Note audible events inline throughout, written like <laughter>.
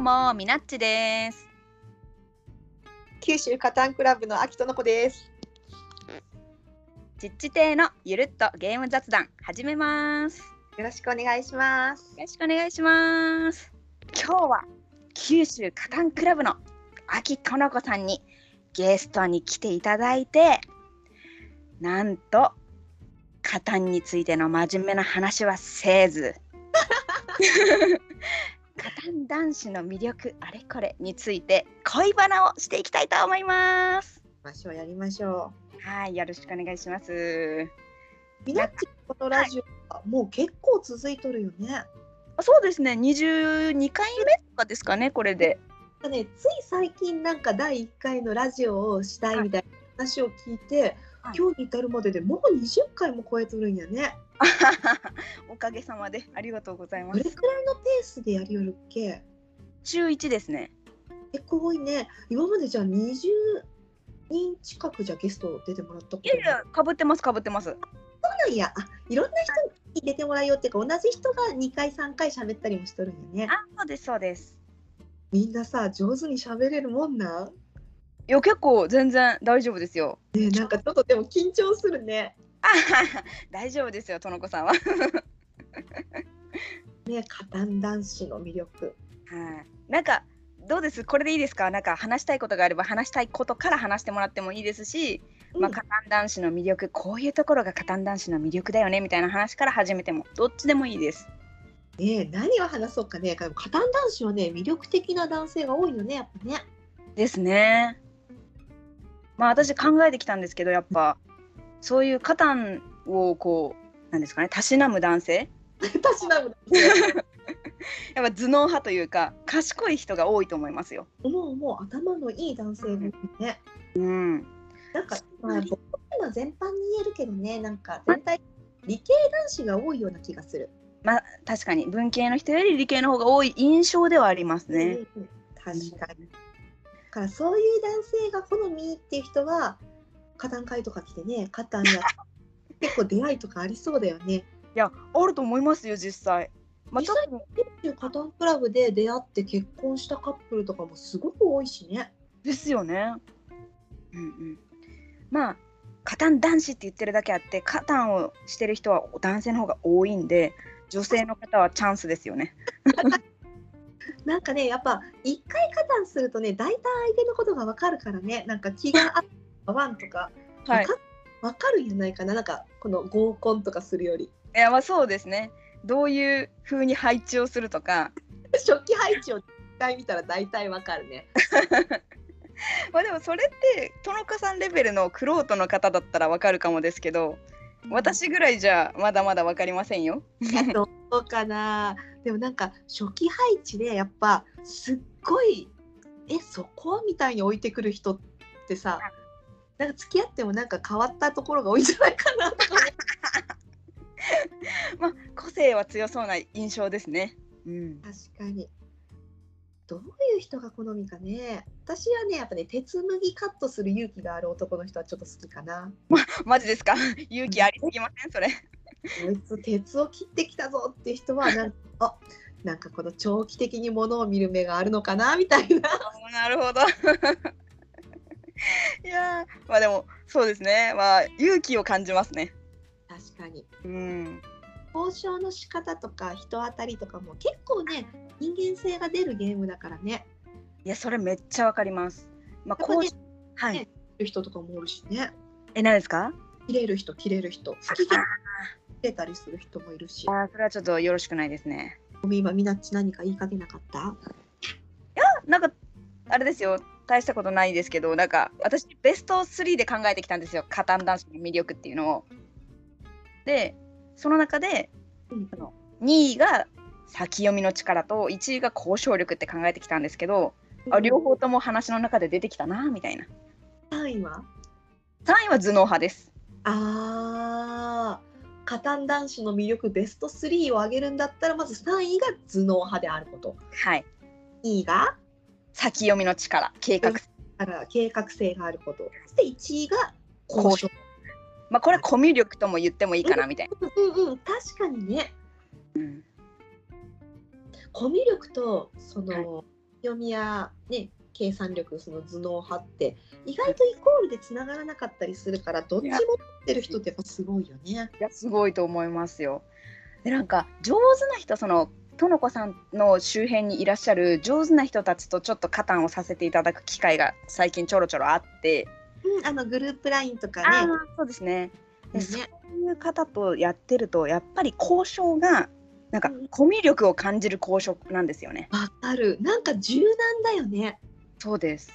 もみなっちです九州カタンクラブの秋との子です。ちっち亭のゆるっとゲーム雑談始めますよよろしくお願いします。ろしくお願いします今日は九州カタンクラブの秋この子さんにゲストに来ていただいてなんとカタンについての真面目な話はせずカタン男子の魅力あれこれについて恋バナをしていきたいと思いますましょうやりましょはいよろしくお願いしますう。みなっちこのラジオはもう結構続いとるよね。そうですね22回目とかですかねこれでねつい最近なんか第一回のラジオをしたいみたいな話を聞いて、はい。今日に至るまででもう20回も超えとるんやね。<laughs> おかげさまでありがとうございまどれすくらいのペースでやりよるっけ？週1ですね。結構多いね。今までじゃあ20人近くじゃゲスト出てもらったい？やいやかぶってますかぶってます。なんや。あいろんな人に出てもらいようっていうか同じ人が2回3回喋ったりもしとるんやね。あそうですそうです。みんなさ上手に喋れるもんなん？いや結構全然大丈夫ですよ。ねなんかちょっとでも緊張するね。あ <laughs> 大丈夫ですよとのこさんは。<laughs> ねカタン男子の魅力。はい。なんかどうです？これでいいですか？なんか話したいことがあれば話したいことから話してもらってもいいですし、まあ、うん。カタン男子の魅力こういうところがカタン男子の魅力だよねみたいな話から始めてもどっちでもいいです。ね何を話そうかね。カタン男子はね魅力的な男性が多いよねやっぱね。ですね。まあ私考えてきたんですけどやっぱそういうカタンをこうなんですかねたしなむ男性？<laughs> たしなむ <laughs> やっぱ頭脳派というか賢い人が多いと思いますよ。もうもう頭のいい男性が多いね。うん、なんかまあ僕は全般に言えるけどねなんか全体理系男子が多いような気がする。まあ確かに文系の人より理系の方が多い印象ではありますね。うん。確かに。だからそういう男性が好みっていう人はカタン会とか来てねカタンや <laughs> 結構出会いとかありそうだよね。いやあると思いますよ実際。まあ、実際カタンクラブで出会って結婚したカップルとかもすごく多いしね。ですよね。うんうん、まあカタン男子って言ってるだけあってカタンをしてる人は男性の方が多いんで女性の方はチャンスですよね。<laughs> なんかねやっぱ一回カタンするとね大体相手のことがわかるからね。なんか気が合わんとかはい。わかるんじゃないかな。なんかこの合コンとかするより。いやまあそうですね。どういう風に配置をするとか、<laughs> 初期配置を一回見たら大体わかるね。<laughs> まあでもそれってとのかさんレベルのクロートの方だったらわかるかもですけど、私ぐらいじゃまだまだわかりませんよ。<laughs> どうかなでもなんか初期配置でやっぱすっごいえそこ？みたいに置いてくる人ってさなんか付き合ってもなんか変わったところが多いんじゃないかなとか思う <laughs> まあ個性は強そうな印象ですね。うん。確かに。どういう人が好みかね。私はねやっぱね鉄麦カットする勇気がある男の人はちょっと好きかな。<laughs> マジですか？勇気ありすぎません？それ。こいつ鉄を切ってきたぞっていう人はなんかあなんかこの長期的にものを見る目があるのかなみたいななるほど。<laughs> いやーまあでもそうですね。まあ勇気を感じますね。確かにうん。交渉の仕方とか人当たりとかも結構ね人間性が出るゲームだからねいやそれめっちゃわかります。まあやっぱねはい。ね人とかもおるしねえ何ですか？切れる人切れる人好きれたりする人もいるしあーそれはちょっとよろしくないですね。ごめん今みなっち何か言いかけなかった？なんかあれですよ大したことないですけどなんか私ベスト3で考えてきたんですよカタン男子の魅力っていうのを。でその中で、うんあの2位が先読みの力と1位が交渉力って考えてきたんですけど、あ両方とも話の中で出てきたなみたいな。3位は？3位は頭脳派です。あーカタン男子の魅力ベスト3を挙げるんだったらまず3位が頭脳派であること。はい。2位が？先読みの力。計画。計画性があること。そして1位が交渉。まあこれコミュ力とも言ってもいいかなみたいな。うんうん確かにね。うん。コミュ力とその、読みや、ね、計算力その頭脳派って意外とイコールでつながらなかったりするからどっちも持ってる人ってやっぱすごいよね。いやすごいと思いますよ。でなんか上手な人そのとのこさんの周辺にいらっしゃる上手な人たちとちょっと加担をさせていただく機会が最近ちょろちょろあって、うん、あのグループラインとかあね。ーそうですねでねそういう方とやってるとやっぱり交渉がなんかうんコミュ力を感じる交渉なんですよね。わかる。なんか柔軟だよね。そうです。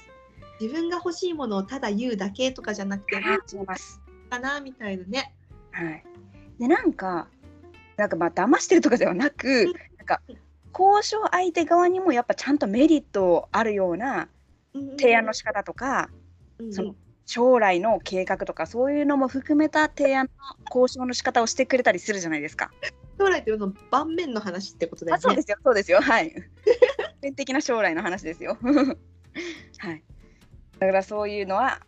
自分が欲しいものをただ言うだけとかじゃなくて、あ違います。かなみたいなね。はい。でなんかなんかまあ騙してるとかではなくなんか交渉相手側にもやっぱちゃんとメリットあるような提案の仕方とか、うんうんその将来の計画とかそういうのも含めた提案の交渉の仕方をしてくれたりするじゃないですか。将来というの盤面の話ってことだよね。あそうですよそうですよはい。<laughs> 天的な将来の話ですよ。<laughs> はい。だからそういうのは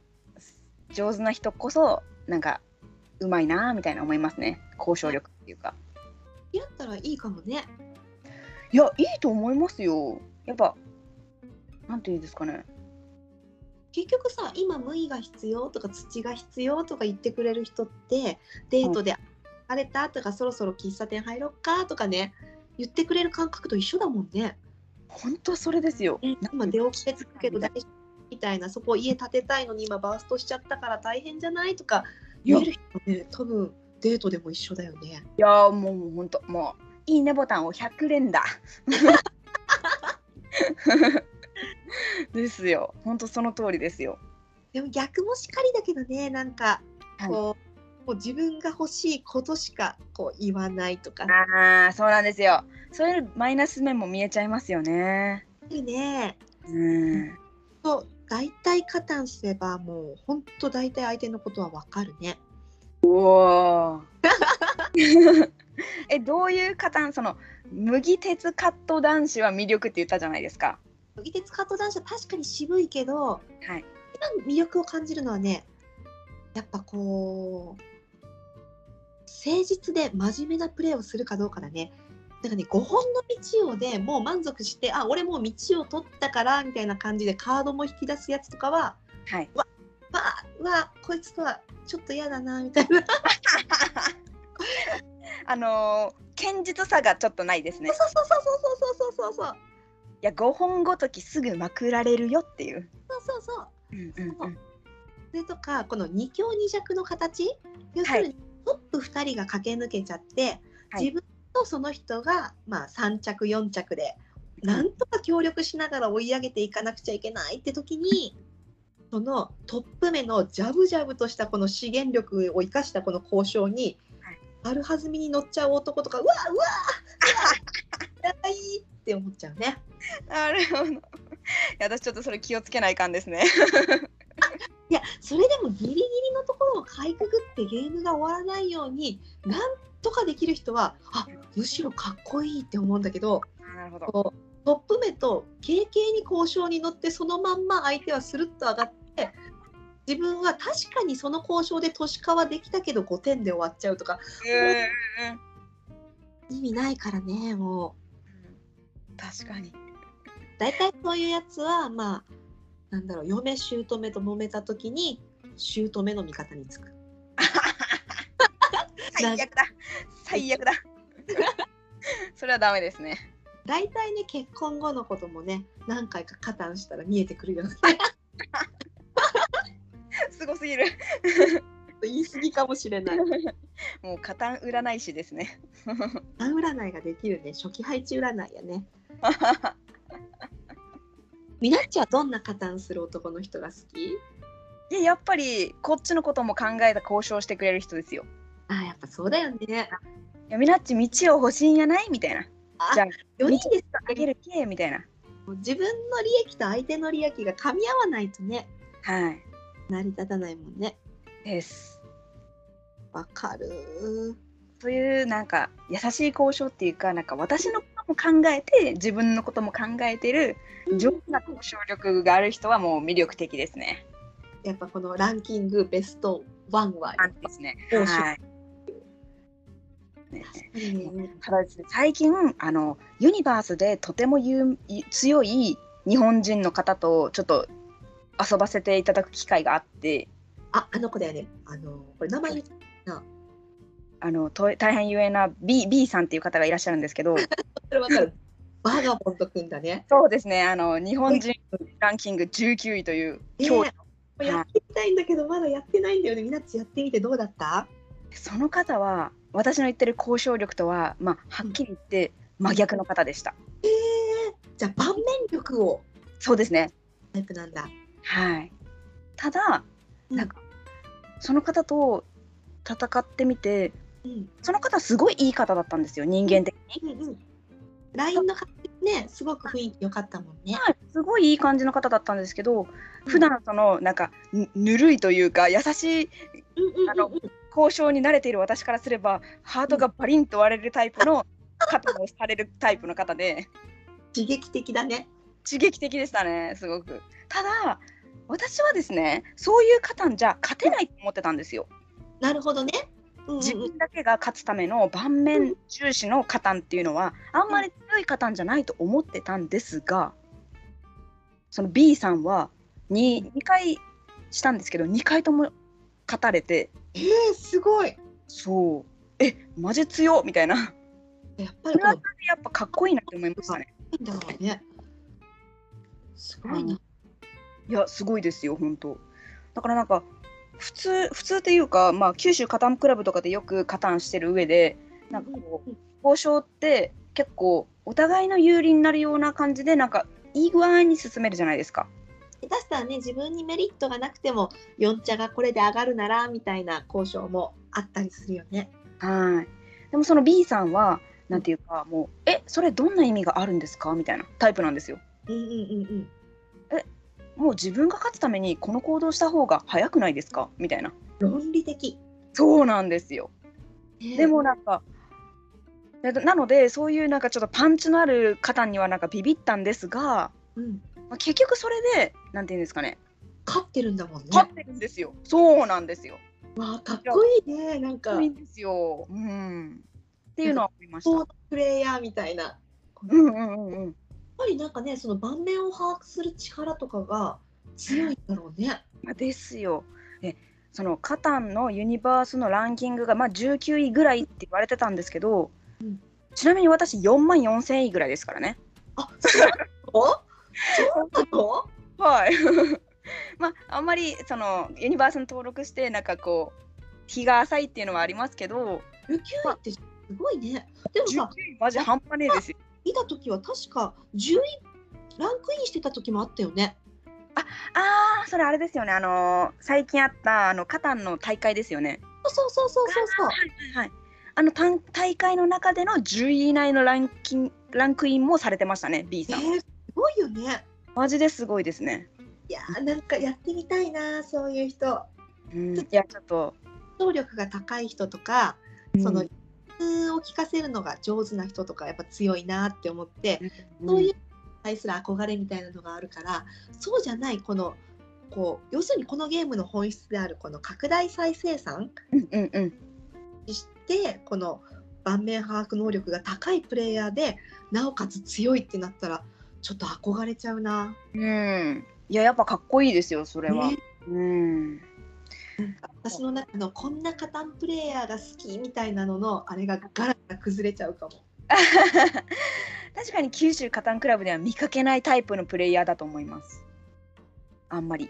上手な人こそなんかうまいなみたいな思いますね交渉力っていうか。やったらいいかもね。いやいいと思いますよ。やっぱなんていうんですかね。結局さ今麦が必要とか土が必要とか言ってくれる人ってデートで「あれた?」とか「そろそろ喫茶店入ろっか?」とかね言ってくれる感覚と一緒だもんね。本当それですよ。今出遅れつくけど大丈夫みたいなそこ家建てたいのに今バーストしちゃったから大変じゃないとか言える人ね多分デートでも一緒だよね。いやーもう本当もういいねボタンを100連打。<laughs> ですよ。本当その通りですよ。でも逆もしかりだけどねなんかはいこう,、自分が欲しいことしかこう言わないとかああそうなんですよ。そういうマイナス面も見えちゃいますよね。ね。うん。と大体加担すればもう本当大体相手のことはわかるね。おお。<laughs> えどういう加担その麦鉄カット男子は魅力って言ったじゃないですか。技鉄カット男子は確かに渋いけどはい。一番魅力を感じるのはねやっぱこう誠実で真面目なプレーをするかどうかだね。なんかね5本の道をでもう満足してあ俺もう道を取ったからみたいな感じでカードも引き出すやつとかははい。わあうわこいつとはちょっと嫌だなみたいな <laughs> あのー、堅実さがちょっとないですね。そうそうそうそうそうそうそうそういや5本ごときすぐまくられるよっていう。そうそうそううんうんうん。それとかこの二強二弱の形？要するにトップ2人が駆け抜けちゃって、はい自分とその人が、まあ、3着4着でなんとか協力しながら追い上げていかなくちゃいけないって時にそのトップ目のジャブジャブとしたこの資源力を生かしたこの交渉に、はい軽はずみに乗っちゃう男とかうわうわうわやばいって思っちゃうね。なるほど。いや私ちょっとそれ気をつけないかんですね。いやそれでもギリギリのところをかいくぐってゲームが終わらないようになんとかできる人はあむしろかっこいいって思うんだけどなるほど。こうトップ目と軽々に交渉に乗ってそのまんま相手はスルッと上がって自分は確かにその交渉で都市化はできたけど5点で終わっちゃうとかうん意味ないからねも確かに。う大体そういうやつはまあなんだろう嫁姑と揉めた時に姑の味方につく。<laughs> 最悪だ。最悪だ。<laughs> それはダメですね。大体ね結婚後のこともね何回か加担したら見えてくるよね <laughs> すごすぎる。言い過ぎかもしれないもう加担占い師ですね。半占いができるね初期配置占いやねみなっちはどんな加担する男の人が好き？いややっぱりこっちのことも考えた交渉してくれる人ですよ。あやっぱそうだよねいやみなっち道を欲しいんやない？みたいな。あじゃあ4人ですあげるけみたいな。自分の利益と相手の利益が噛み合わないとねはい。成り立たないもんねです。わかるそういうなんか優しい交渉っていうかなんか私のも考えて自分のことも考えてる上手な交渉力がある人はもう魅力的ですね。やっぱこのランキングベスト1はですね。はい。ねただですね最近あのユニバースでとても有強い日本人の方とちょっと遊ばせていただく機会があってあ、あの子だよね。あの、これ名前言っあのと大変有名な B, B さんっていう方がいらっしゃるんですけどそれわかる。バーガボンドくんだね。そうですねあの日本人ランキング19位という驚異ねやってみたいんだけど、まだやってないんだよね。みなっちやってみてどうだった？その方は私の言ってる交渉力とは、まあ、はっきり言って真逆の方でした。えー、じゃあ盤面力をそうですね。タイプなんだ。はい。ただ、うんなんかその方と戦ってみて、うん。その方すごいいい方だったんですよ、人間的に。うんうん。LINE のね、すごく雰囲気良かったもんね。はいすごいいい感じの方だったんですけど、普段そのなんかぬぬるいというか優しいうんうんあのうんうん。交渉に慣れている私からすればハートがバリンと割れるタイプの方をされるタイプの方で刺激的だね。刺激的でしたねすごくただ私はですねそういう方じゃ勝てないと思ってたんですよなるほどね。自うん分だけが勝つための盤面重視のカタンっていうのはあんまり強いカタンじゃないと思ってたんですがその B さんは 2, 2回したんですけど2回とも勝たれてえー、すごい。そう。えマジ強っみたいな。やっぱりこのやっぱかっこいいなって思いましたね。だろうね。すごいな。いやすごいですよ本当。だからなんか普通普通っていうか、まあ、九州カタンクラブとかでよくカタンしてる上でなんかこう交渉って結構お互いの有利になるような感じでなんかいい具合に進めるじゃないですか。下手したらね自分にメリットがなくても4茶がこれで上がるならみたいな交渉もあったりするよね。はいでもその B さんはなんていうかもう「えそれどんな意味があるんですか?」みたいなタイプなんですよ。うんうんうんうん。もう自分が勝つためにこの行動した方が早くないですか？みたいな。論理的。そうなんですよ。ねでもなんかでなのでそういうなんかちょっとパンチのある方にはなんかビビったんですが、うん、まあ、結局それでなんていうんですかね勝ってるんだもんね。勝ってるんですよ。そうなんですよ。わあかっこいいねなんかいいんですよ。うん。っていうのは思いました。プレイヤーみたいな。うんうんうんうん。ぱりなんかねその盤面を把握する力とかが強いんだろうね。まあですよ。えそのカタンのユニバースのランキングがまあ19位ぐらいって言われてたんですけど、うんちなみに私4万4千位ぐらいですからね。あそうなの？はい。<laughs> まああんまりそのユニバースに登録してなんかこう日が浅いっていうのはありますけど、19位ってすごいね。でも19さ位マジ半端ねえですよ。見た時は確か10位ランクインしてた時もあったよね。ああそれあれですよね。あのー最近あったあのカタンの大会ですよね。そうそうそうそうそう。はいはいはい。あの大大会の中での10位以内のランキンランクインもされてましたね、B さん。えー、すごいよね。マジですごいですね。いやーなんかやってみたいなそういう人。うん、いや、ちょっと、能力が高い人とか、そのう理由を聞かせるのが上手な人とかやっぱ強いなって思って、んそういう対する憧れみたいなのがあるからそうじゃないこのこう要するにこのゲームの本質であるこの拡大再生産。にしてこの盤面把握能力が高いプレイヤーでなおかつ強いってなったらちょっと憧れちゃうな。うん。いや、やっぱかっこいいですよ、それは。ねうん。なんか私の中のこんなカタンプレイヤーが好きみたいなののあれがガラガラ崩れちゃうかも。<laughs> 確かに九州カタンクラブでは見かけないタイプのプレイヤーだと思います。あんまり。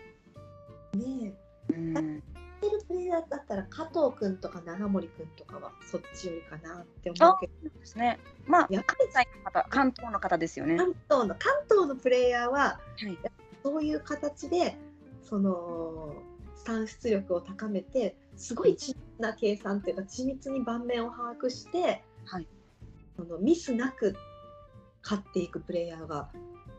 ねうん。えてるプレイヤーだったら加藤くんとか長森くんとかはそっちよりかなって思うけどですね。まあ、やっ関西の方、関東の方ですよね。関東の関東のプレイヤーははい。そういう形でその算出力を高めてすごい緻密な計算っていうか緻密に盤面を把握して、はいそのミスなく勝っていくプレイヤーが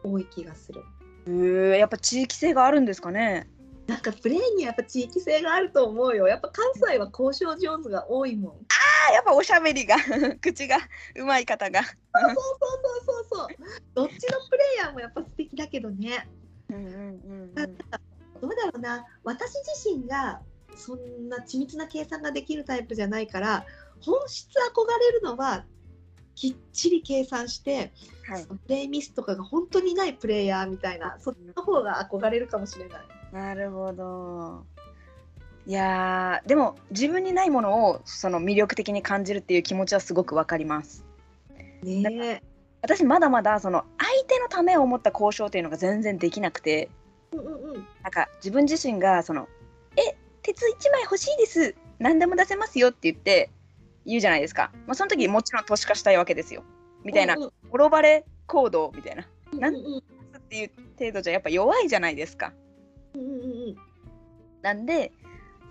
多い気がする。えー、やっぱ地域性があるんですかね？なんかプレーにはやっぱ地域性があると思うよ。やっぱ関西は交渉上手が多いもん。あ、やっぱおしゃべりが、<laughs> 口がうまい方が。そうそうそうそうそう。どっちのプレイヤーもやっぱ素敵だけどね。うんうんうんだからどうだろうな。私自身がそんな緻密な計算ができるタイプじゃないから、本質憧れるのはきっちり計算して、はいプレーミスとかが本当にないプレイヤーみたいなそっちの方が憧れるかもしれない。なるほど。いやーでも自分にないものをその魅力的に感じるっていう気持ちはすごくわかります。ね私まだまだその相手のためを思った交渉っていうのが全然できなくてえ。うんうんうん。なんか自分自身がその「え鉄1枚欲しいです。何でも出せますよ」って言って言うじゃないですか、まあ、その時もちろん都市化したいわけですよ。みたいなうんうん「滅ばれ行動」みたいな。なんうんうん。っていう程度じゃやっぱ弱いじゃないですか。うんうんうんなんで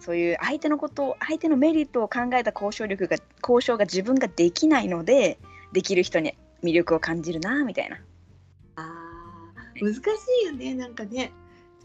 そういう相手のことを相手のメリットを考えた交渉力が交渉が自分ができないのでできる人に魅力を感じるなみたいな。あー難しいよねなんかね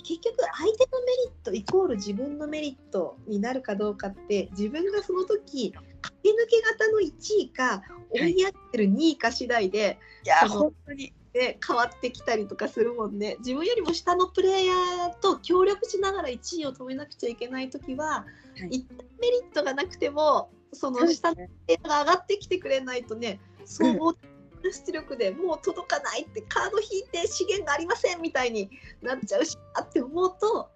結局相手のメリットイコール自分のメリットになるかどうかって自分がその時駆け抜け型の1位か追いやってる2位か次第で、いやその本当に。ね、変わってきたりとかするもんね。自分よりも下のプレイヤーと協力しながら1位を止めなくちゃいけない時は、はい。一旦メリットがなくてもその下のプレイヤーが上がってきてくれないとね総合的な出力でもう届かないってカード引いて資源がありませんみたいになっちゃうしあって思うと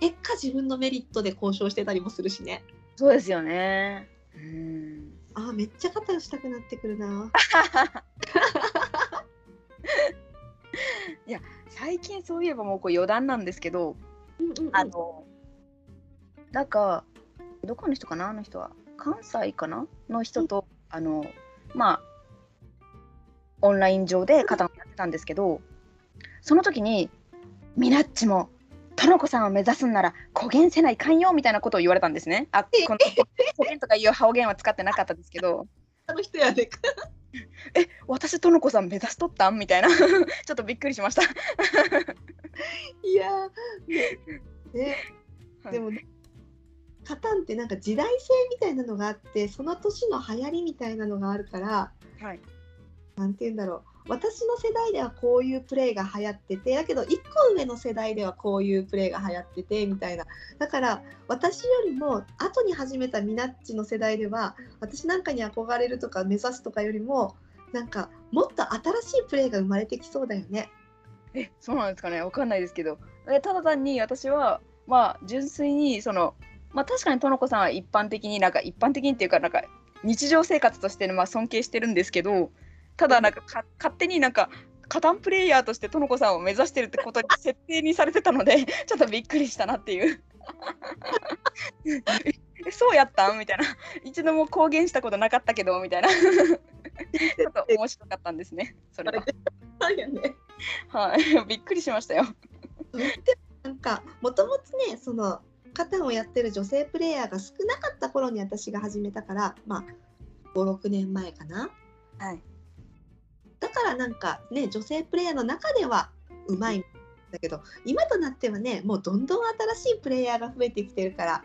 結果自分のメリットで交渉してたりもするしね。そうですよね。うん。あーめっちゃ肩をしたくなってくるな。<laughs> 最近そういえばもうこれ余談なんですけど、うんうんうん。あのなんかどこの人かなあの人は。関西かなの人と、あのまあオンライン上で肩をやってたんですけどその時に「ミナッチもとのこさんを目指すんなら古言せないかんよ」みたいなことを言われたんちょっあこの古言とかいう方言は使ってなかったですけど。あの人やでえ私とのこさん目指しとったん？みたいな。<laughs> ちょっとびっくりしました。いやー。ね。でもねカタンってなんか時代性みたいなのがあってその年の流行りみたいなのがあるからはいなんて言うんだろう。私の世代ではこういうプレーが流行っててだけど1個上の世代ではこういうプレーが流行っててみたいな。だから私よりも後に始めたミナッチの世代では私なんかに憧れるとか目指すとかよりもなんかもっと新しいプレーが生まれてきそうだよね。えそうなんですかね。わかんないですけど。えただ単に私はまあ純粋にそのまあ確かにとのこさんは一般的になんか一般的にっていうかなんか日常生活としてまあ尊敬してるんですけどただなんかか勝手になんか加担プレイヤーとしてとのこさんを目指してるってことに設定にされてたので <laughs> ちょっとびっくりしたなっていう。<laughs> えそうやったん？みたいな。一度も公言したことなかったけどみたいな。<laughs> ちょっと面白かったんですね。それは。そうよね。はい。びっくりしましたよ。なんかもともとねそのカタンをやってる女性プレイヤーが少なかった頃に私が始めたからまあ56年前かな。はいだからなんかね女性プレイヤーの中ではうまいんだけど今となってはねもうどんどん新しいプレイヤーが増えてきてるから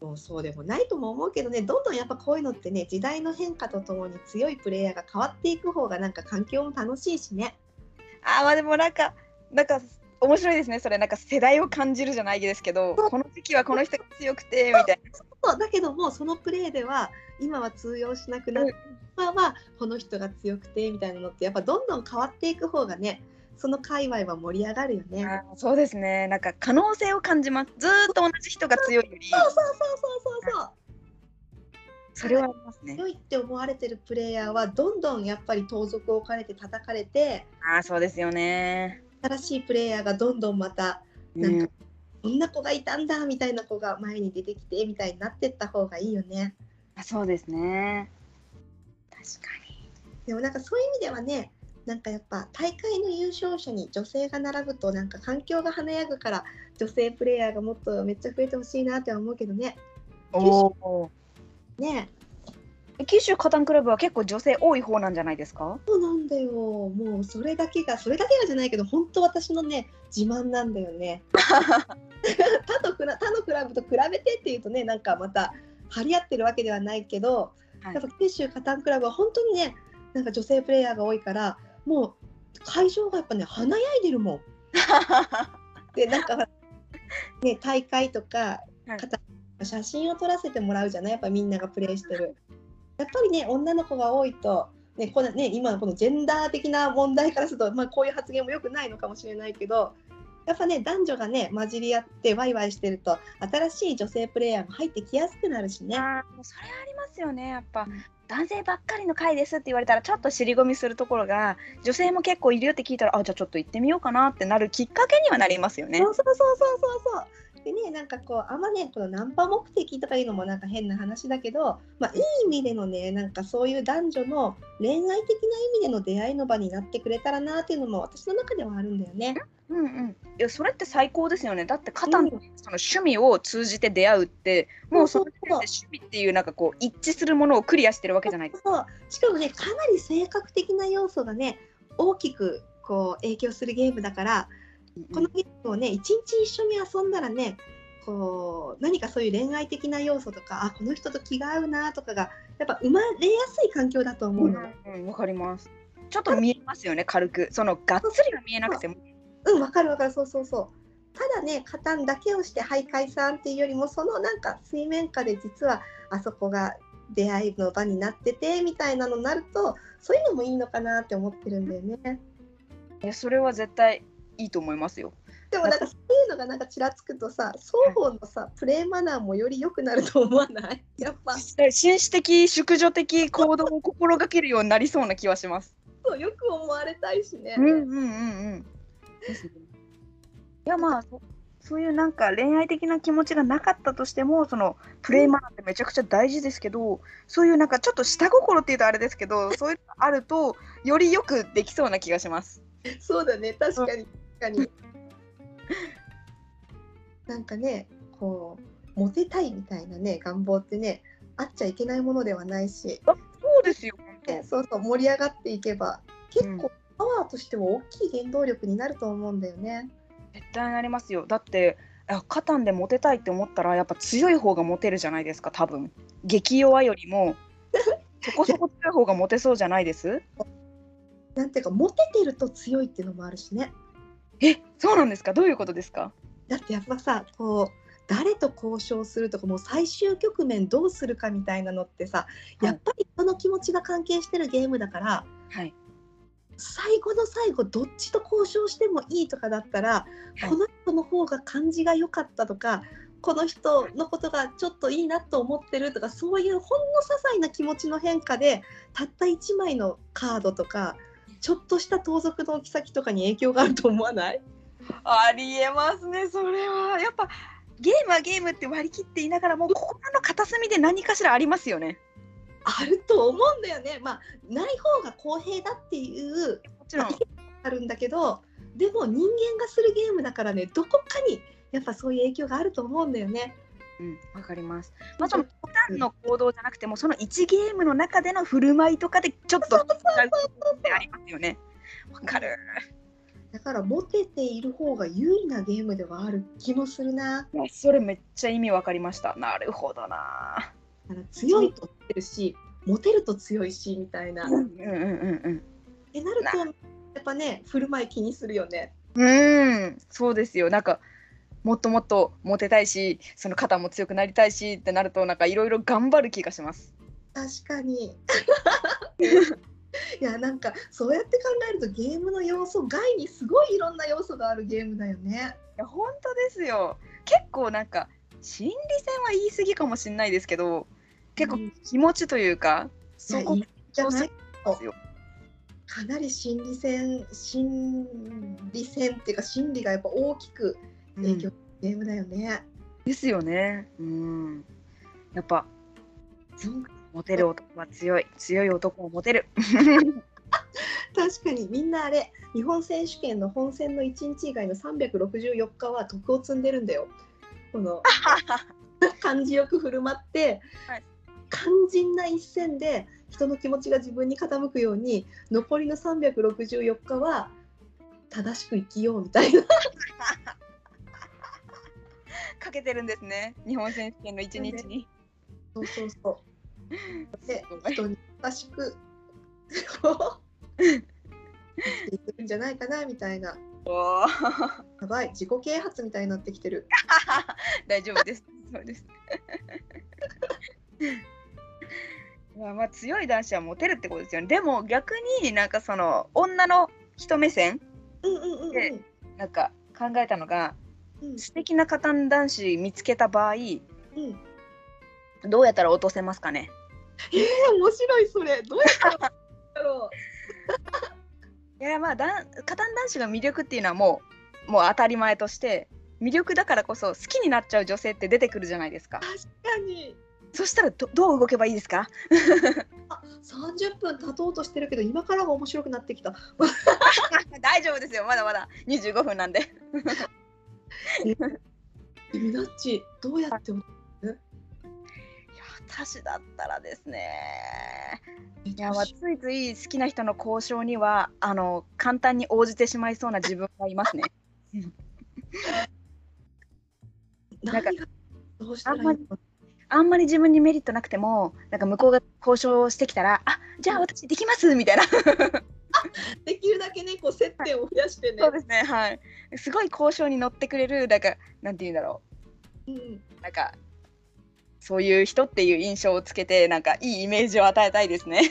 もうそうでもないとも思うけどねどんどんやっぱこういうのってね時代の変化とともに強いプレイヤーが変わっていく方がなんか環境も楽しいしね。あーまあでもなんかなんか面白いですね。それなんか世代を感じるじゃないですけどこの時期はこの人が強くてみたいそうだけどもそのプレーでは今は通用しなくなって、今はこの人が強くてみたいなのってやっぱどんどん変わっていく方がねその界隈は盛り上がるよね。そうですね。なんか可能性を感じます。ずーっと同じ人が強いより。そうそうそうそうそうそう。それはありますね。強いって思われてるプレイヤーはどんどんやっぱり盗賊を置かれて叩かれてああそうですよね新しいプレイヤーがどんどんまたなんかうんこんな子がいたんだみたいな子が前に出てきてみたいになってった方がいいよね。あそうですね。確かに。でもなんかそういう意味ではねなんかやっぱ大会の優勝者に女性が並ぶとなんか環境が華やぐから女性プレイヤーがもっとめっちゃ増えてほしいなって思うけどね。おおね九州カタンクラブは結構女性多い方なんじゃないですか？そうなんだよもうそれだけがそれだけがじゃないけど本当私のね自慢なんだよね。<laughs> 他と他のクラブと比べてっていうとねなんかまた張り合ってるわけではないけど、はいやっぱ九州カタンクラブは本当にねなんか女性プレイヤーが多いからもう会場がやっぱね華やいでるもん。<laughs> でなんかね大会とかはい方写真を撮らせてもらうじゃない？やっぱみんながプレイしてる。やっぱりね女の子が多いと、ねこのね、今のこのジェンダー的な問題からすると、まあ、こういう発言もよくないのかもしれないけどやっぱね男女がね混じり合ってワイワイしてると新しい女性プレイヤーも入ってきやすくなるしね。あそれありますよねやっぱ、うん男性ばっかりの回ですって言われたらちょっと尻込みするところが女性も結構いるよって聞いたらあじゃあちょっと行ってみようかなってなるきっかけにはなりますよね。そうそうそうそうそうそう。でねなんかこうあんまねこのナンパ目的とかいうのもなんか変な話だけど、まあ、いい意味でのねなんかそういう男女の恋愛的な意味での出会いの場になってくれたらなっていうのも私の中ではあるんだよね。うんうん、いやそれって最高ですよね。だってカタンうん。その趣味を通じて出会うってもうその時そうそう点で趣味っていうなんかこう一致するものをクリアしてるわけじゃない。ですか。そう。しかもねかなり性格的な要素がね大きくこう影響するゲームだからこのゲームをね一日一緒に遊んだらねこう何かそういう恋愛的な要素とかあこの人と気が合うなとかがやっぱ生まれやすい環境だと思うの。うんわかります。ちょっと見えますよね軽くそのがっつりは見えなくても。うん、わかるわかる、そうそうそう。ただね、加担だけをして、はい、解散っていうよりも、そのなんか水面下で実はあそこが出会いの場になっててみたいなのになると、そういうのもいいのかなって思ってるんだよね。いやそれは絶対いいと思いますよ。でもなんかそういうのがなんかちらつくとさ、双方のさ、プレイマナーもより良くなると思わない？やっぱ、紳士的淑女的行動を心がけるようになりそうな気はします。そうよく思われたいしね。うんうんうんうん。ですねいやまあそそういうなんか恋愛的な気持ちがなかったとしてもそのプレイマナーってめちゃくちゃ大事ですけどそういうなんかちょっと下心っていうとあれですけどそういうのがあるとよりよくできそうな気がします。そうだね、確かに、確かに。なんかね、こう、モテたいみたいなね、願望ってね、あっちゃいけないものではないし、そうですよねそうそう、盛り上がっていけば、結構パワーとしては大きい原動力になると思うんだよね。絶対なりますよだってあカタンでモテたいって思ったらやっぱ強い方がモテるじゃないですか多分激弱よりも <laughs> そこそこ強い方がモテそうじゃないです？なんていうか、モテてると強いっていうのもあるしね。えそうなんですか？どういうことですか？だってやっぱさ、こう、誰と交渉するとかもう最終局面どうするかみたいなのってさ、やっぱり人の気持ちが関係してるゲームだからはい。最後の最後どっちと交渉してもいいとかだったら、い。この人の方が感じが良かったとかこの人のことがちょっといいなと思ってるとかそういうほんの些細な気持ちの変化でたった1枚のカードとかちょっとした盗賊の置き先とかに影響があると思わない？ありえますねそれはやっぱゲームはゲームって割り切っていながらも心の片隅で何かしらありますよねあると思うんだよね。まあない方が公平だっていうもちろんあるんだけどでも人間がするゲームだからねどこかにやっぱそういう影響があると思うんだよね。うんわかります。まあその普段の行動じゃなくてもその1ゲームの中での振る舞いとかでちょっとってありますよね。わかる。だからモテている方が有利なゲームではある気もするな。それめっちゃ意味わかりました。なるほどな。強いとモテるしモテると強いしみたいな。っうんうんうんうん。てなるとやっぱね振る舞い気にするよね。うんそうですよ。なんかもっともっとモテたいしその肩も強くなりたいしってなるとなんかいろいろ頑張る気がします。確かに。いやなんかそうやって考えるとゲームの要素外にすごいいろんな要素があるゲームだよね。いや本当ですよ。結構なんか心理戦は言い過ぎかもしれないですけど結構うん気持ちというか、そこいやいいじゃないかなり心理戦心理戦っていうか心理がやっぱ大きく影響ゲームだよね。ですよねうんやっぱモテる男は強い強い男をモテる <laughs> 確かにみんなあれ日本選手権の本戦の1日以外の364日は徳を積んでるんだよ。この <laughs> 感じよく振る舞って、はい肝心な一戦で人の気持ちが自分に傾くように残りの364日は正しく生きようみたいな。<laughs> かけてるんですね日本選手権の一日にそうそうそう。で <laughs> 人に優しく生きていくんじゃないかなみたいな。おーやばい自己啓発みたいになってきてる。<laughs> 大丈夫ですそうですい <laughs> まあ、まあ強い男子はモテるってことですよね。でも逆になんかその女の人目線うんうんうんうんでなんか考えたのがうん。素敵なカタン男子見つけた場合うん。どうやったら落とせますかね？えー、面白いそれ。どうやったらだろ <laughs> いやまあだんカタン男子が魅力っていうのはもうもう当たり前として魅力だからこそ好きになっちゃう女性って出てくるじゃないですか。う。確かに。そしたらどどう動けばいいですか？あ30分経とうとしてるけど今からが面白くなってきた。<laughs> 大丈夫ですよ。まだまだ。25分なんで。みなっちどうやっていや私だったらですね。いやまあついつい好きな人の交渉にはあの簡単に応じてしまいそうな自分がいますね。なんかどうしたらいいの？あんまり自分にメリットなくてもなんか向こうが交渉してきたら「あじゃあ私できます」みたいな。<laughs> できるだけねこう接点を増やしてね。そうですねはいすごい交渉に乗ってくれるなんかなんて言うんだろうんうなんかそういう人っていう印象をつけてなんかいいイメージを与えたいですね。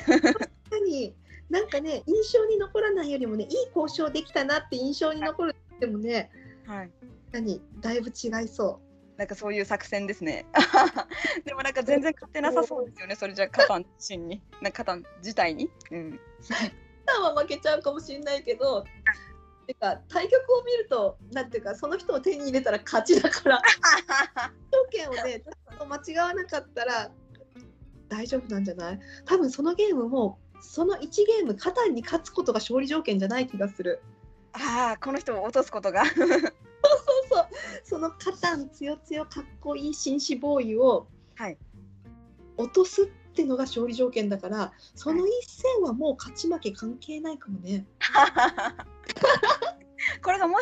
何なんかね印象に残らないよりもねいい交渉できたなって印象に残るでもねはい何だいぶ違いそなんかそういう作戦ですね。<laughs> でもなんか全然勝てなさそうですよね、それじゃカタン自身に、なんかカタン自体に。うん。<laughs> う。ターンは負けちゃうかもしれないけどてか対局を見るとなんていうかその人を手に入れたら勝ちだから <laughs> 条件をね間違わなかったら大丈夫なんじゃない？多分そのゲームもその1ゲームカタンに勝つことが勝利条件じゃない気がする。ああ、この人を落とすことが。そうそうそのカタンつよつよかっこいい紳士ボーイをはい落とすってのが勝利条件だからその一戦はもう勝ち負け関係ないかもね。<laughs>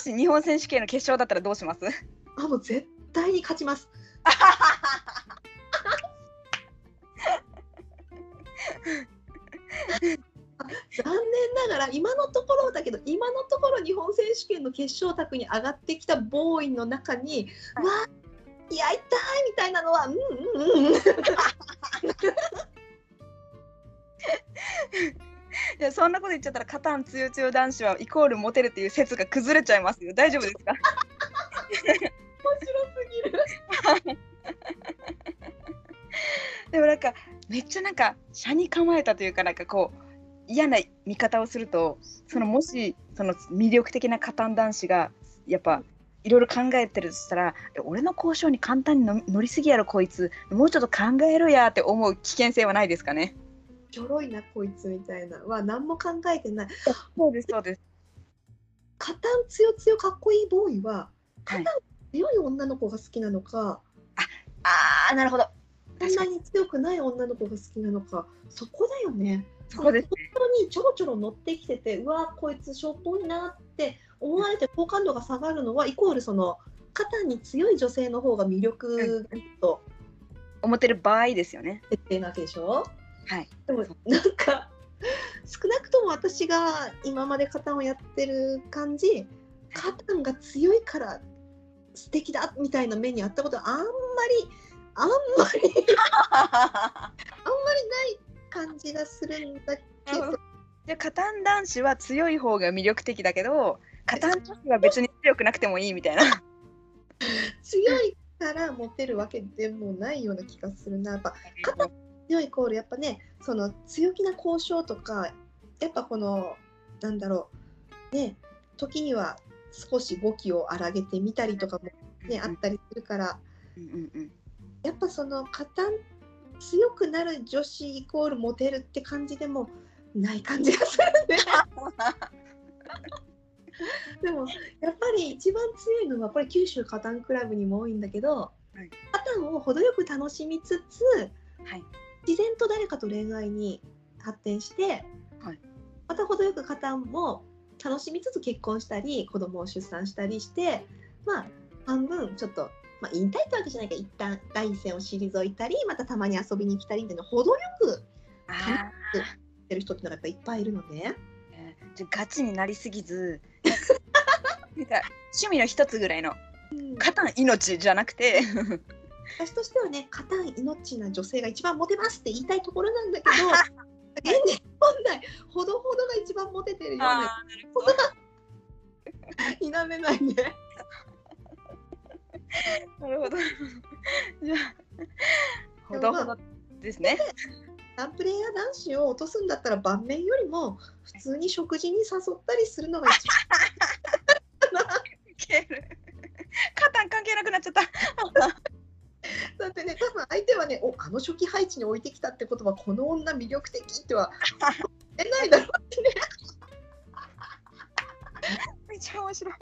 し日本選手権の決勝だったらどうします？あもう絶対に勝ちます。<laughs> 残念ながら今のところだけど今のところ日本選手権の決勝卓に上がってきたボーイの中に、はいわあいや痛いみたいなのはうんうんうん。<laughs> いやそんなこと言っちゃったらカタンつよつよ男子はイコールモテるっていう説が崩れちゃいますよ。大丈夫ですか？<laughs> 面白すぎる。でもなんかめっちゃなんか車に構えたというかなんかこう嫌な見方をするとそのもしその魅力的なカタン男子がやっぱいろいろ考えてるとしたら俺の交渉に簡単に乗りすぎやろこいつ。もうちょっと考えろやって思う危険性はないですかね？ちょろいなこいつみたいな。は何も考えてない。そうですそうです。カタンつよつよかっこいいボーイははい。強い女の子が好きなのか、ああなるほど。そんなに強くない女の子が好きなのかそこだよね。そこです本当にちょろちょろ乗ってきててうわこいつしょっぽいなって思われて好感度が下がるのはイコールその肩に強い女性の方が魅力と。思ってる場合ですよね。設定なわけでしょはい。でもなんか少なくとも私が今までカタンをやってる感じカタンが強いから素敵だみたいな目にあったことはあんまりあんまり <laughs> あんまりない感じがするんだけど。じゃあカタン男子は強い方が魅力的だけどカタン女子は別に強くなくてもいいみたいな。強いからモテるわけでもないような気がするな。やっぱ肩強いイコールやっぱねその強気な交渉とかやっぱこのなんだろうね時には少し語気を荒げてみたりとかもねあったりするからうんうんうん。やっぱその肩強くなる女子イコールモテるって感じでもない感じがするね。<laughs> でもやっぱり一番強いのはこれ九州カタンクラブにも多いんだけど、い。カタンを程よく楽しみつつはい自然と誰かと恋愛に発展して、はい。また程よくカタンも楽しみつつ結婚したり子供を出産したりしてまあ半分ちょっと、まあ、引退ってわけじゃないけど一旦第一線を退いたりまたたまに遊びに来たりっていうのを程よくあやってる人っていうのがやっぱいっぱいいるのね。ーじゃあガチになりすぎず <laughs> なんか趣味の一つぐらいのうん。カタン命じゃなくて <laughs> 私としてはね、カタン命な女性が一番モテますって言いたいところなんだけど、現実問題、ほどほどが一番モテてるような否めないね。<laughs> なるほど。じゃあ、ほどほどですね。サンプレイヤー男子を落とすんだったら盤面よりも普通に食事に誘ったりするのが一カ <laughs> タン関係なくなっちゃった。番だってね多分相手はねおあの初期配置に置いてきたってことはこの女魅力的っては言えないだろうってねめっちゃ面白い。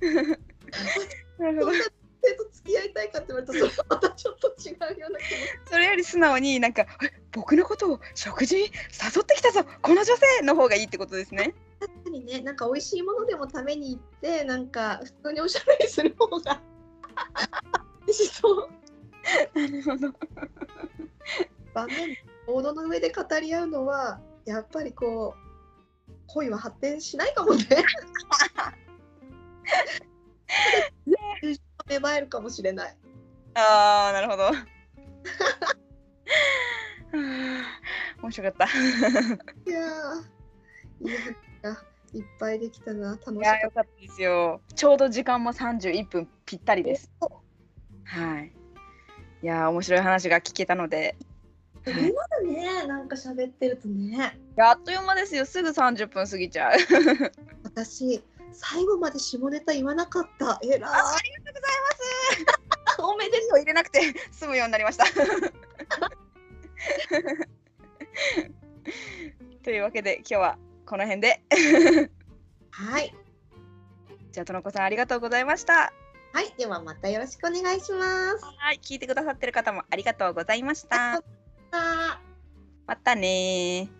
<laughs> なるほどと付き合いたいかって言われたらそれはまたちょっと違うような気も <laughs> それより素直になんかえ僕のことを食事に誘ってきたぞこの女性の方がいいってことですね。確かにねなんか美味しいものでも食べに行ってなんか普通におしゃべりする方がしそう <laughs> なるほど。盤面ボードの上で語り合うのはやっぱりこう恋は発展しないかもね。芽生えるかもしれない。<laughs> ああなるほど。は <laughs> あ面白かった。いやーいい話がいっぱいできたな楽しかったですよ。ちょうど時間も31分ぴったりです。はい。いやー面白い話が聞けたので、た。今だねなんか喋ってるとねあっという間ですよ。すぐ30分過ぎちゃう。私最後まで下ネタ言わなかったえらいあありがとうございます。おめで手を入れなくて済むようになりました。<laughs> というわけで今日はこの辺で。はいじゃあとのこさんありがとうございました。はいではまたよろしくお願いします。はい、聞いてくださってる方もありがとうございました。あまたねー。